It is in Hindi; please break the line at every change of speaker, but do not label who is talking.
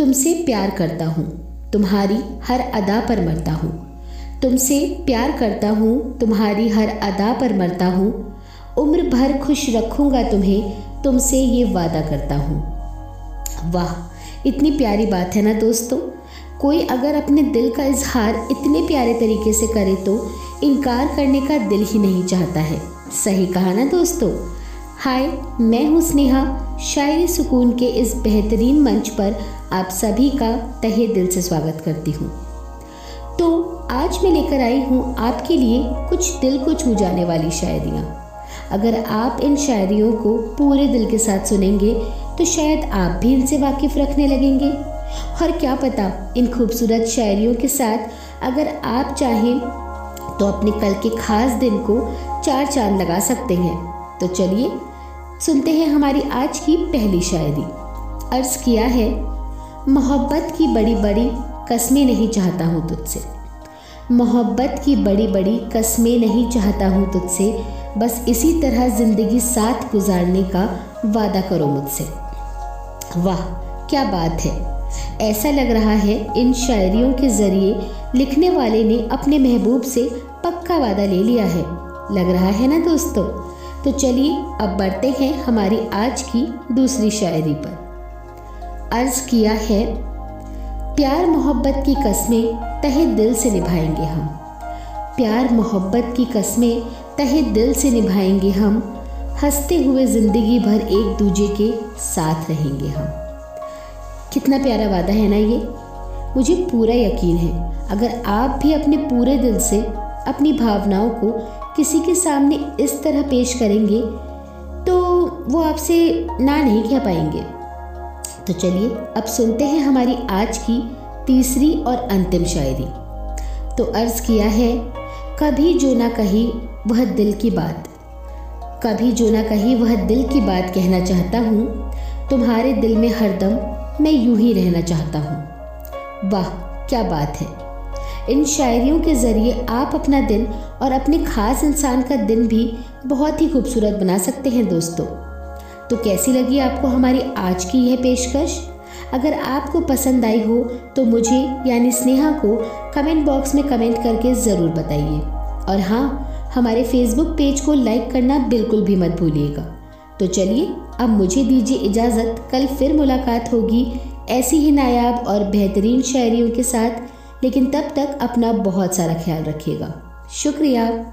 तुमसे प्यार करता हूँ, तुम्हारी हर अदा पर मरता हूँ। तुमसे प्यार करता हूँ, तुम्हारी हर अदा पर मरता हूँ। उम्र भर खुश रखूँगा तुम्हें, तुमसे ये वादा करता हूँ। वाह, इतनी प्यारी बात है ना दोस्तों? कोई अगर अपने दिल का इजहार इतने प्यारे तरीके से करे तो इनकार करने का दिल ही नहीं चाहता है। सही कहा ना दोस्तों? हाय, मैं हूँ स्नेहा शायरी सुकून के इस बेहतरीन मंच पर आप सभी का तहे दिल से स्वागत करती हूँ। तो आज मैं लेकर आई हूँ आपके लिए कुछ दिल को छू जाने वाली शायरियाँ। अगर आप इन शायरियों को पूरे दिल के साथ सुनेंगे तो शायद आप भी इनसे वाकिफ रखने लगेंगे। और क्या पता इन खूबसूरत शायरियों के साथ अगर आप चाहें तो अपने कल के खास दिन को चार चाँद लगा सकते हैं। तो चलिए सुनते हैं हमारी आज की पहली शायरी। अर्ज़ किया है, मोहब्बत की बड़ी बड़ी कस्में नहीं चाहता हूँ तुझसे। मोहब्बत की बड़ी बड़ी कस्में नहीं चाहता हूँ तुझसे। बस इसी तरह ज़िंदगी साथ गुजारने का वादा करो मुझसे। वाह, क्या बात है। ऐसा लग रहा है इन शायरियों के ज़रिए लिखने वाले ने अपने महबूब से पक्का वादा ले लिया है। लग रहा है ना दोस्तों? तो चलिए अब बढ़ते हैं हमारी आज की दूसरी शायरी पर। अर्ज़ किया है, प्यार मोहब्बत की कस्में तहे दिल से निभाएँगे हम। प्यार मोहब्बत की कस्में तहे दिल से निभाएँगे हम। हँसते हुए ज़िंदगी भर एक दूजे के साथ रहेंगे हम। कितना प्यारा वादा है ना ये। मुझे पूरा यकीन है, अगर आप भी अपने पूरे दिल से अपनी भावनाओं को किसी के सामने इस तरह पेश करेंगे तो वो आपसे ना नहीं कह पाएँगे। तो चलिए, अब सुनते हैं हमारी आज की तीसरी और अंतिम शायरी। तो अर्ज़ किया है, कभी जो ना कही वह दिल की बात। कभी जो ना कही वह दिल की बात कहना चाहता हूँ, तुम्हारे दिल में हरदम मैं यूँ ही रहना चाहता हूँ। वाह, क्या बात है। इन शायरियों के ज़रिए आप अपना दिन और अपने ख़ास इंसान का दिन भी बहुत ही खूबसूरत बना सकते हैं दोस्तों। तो कैसी लगी आपको हमारी आज की यह पेशकश? अगर आपको पसंद आई हो तो मुझे यानी स्नेहा को कमेंट बॉक्स में कमेंट करके ज़रूर बताइए। और हाँ हमारे फेसबुक पेज को लाइक करना बिल्कुल भी मत भूलिएगा। तो चलिए, अब मुझे दीजिए इजाज़त। कल फिर मुलाकात होगी ऐसी ही नायाब और बेहतरीन शायरियों के साथ। लेकिन तब तक अपना बहुत सारा ख्याल रखिएगा। शुक्रिया।